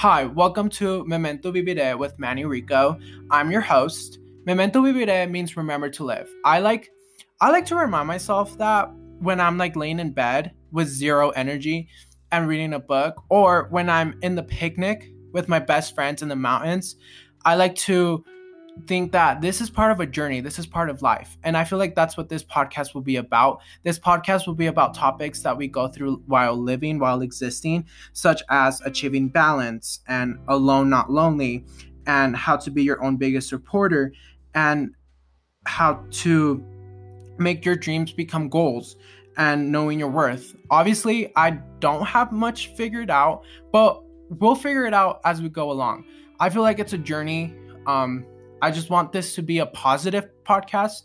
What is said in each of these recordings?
Hi, welcome to Memento Vivire with Manny Riko. I'm your host. Memento Vivire means remember to live. I like I like to remind myself that when I'm like laying in bed with zero energy and reading a book or when I'm in the picnic with my best friends in the mountains, I like to think that this is part of a journey. This is part of life. And I feel like that's what this podcast will be about. This podcast will be about topics that we go through while living, while existing, such as achieving balance and alone, not lonely, and how to be your own biggest supporter, and how to make your dreams become goals and knowing your worth. Obviously, I don't have much figured out, but we'll figure it out as we go along. I feel like it's a journey. Um, I just want this to be a positive podcast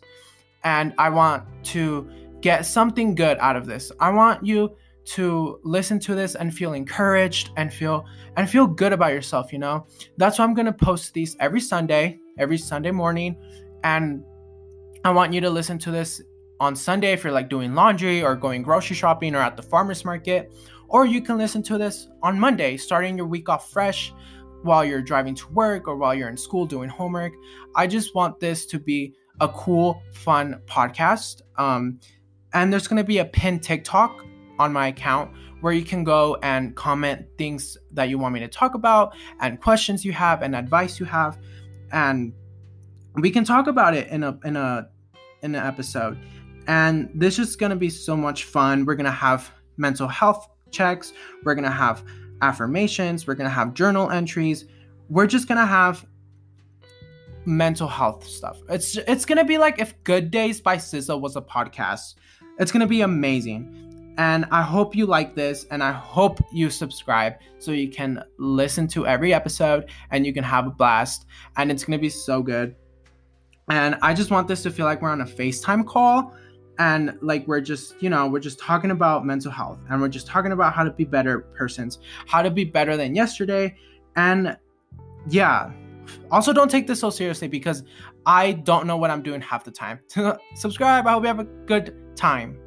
and I want to get something good out of this. I want you to listen to this and feel encouraged and feel and feel good about yourself, you know? That's why I'm going to post these every Sunday, every Sunday morning and I want you to listen to this on Sunday if you're like doing laundry or going grocery shopping or at the farmers market, or you can listen to this on Monday, starting your week off fresh while you're driving to work or while you're in school doing homework. I just want this to be a cool, fun podcast. Um, and there's going to be a pinned TikTok on my account where you can go and comment things that you want me to talk about and questions you have and advice you have and we can talk about it in a in a in an episode and this is going to be so much fun we're going to have mental health checks we're going to have affirmations, we're going to have journal entries. We're just going to have mental health stuff. It's it's going to be like if Good Days by SZA was a podcast. It's going to be amazing. And I hope you like this and I hope you subscribe so you can listen to every episode and you can have a blast and it's going to be so good. And I just want this to feel like we're on a FaceTime call and like we're just you know we're just talking about mental health and we're just talking about how to be better persons how to be better than yesterday. And yeah. Also don't take this so seriously because i don't know what i'm doing half the time. Subscribe. I hope you have a good time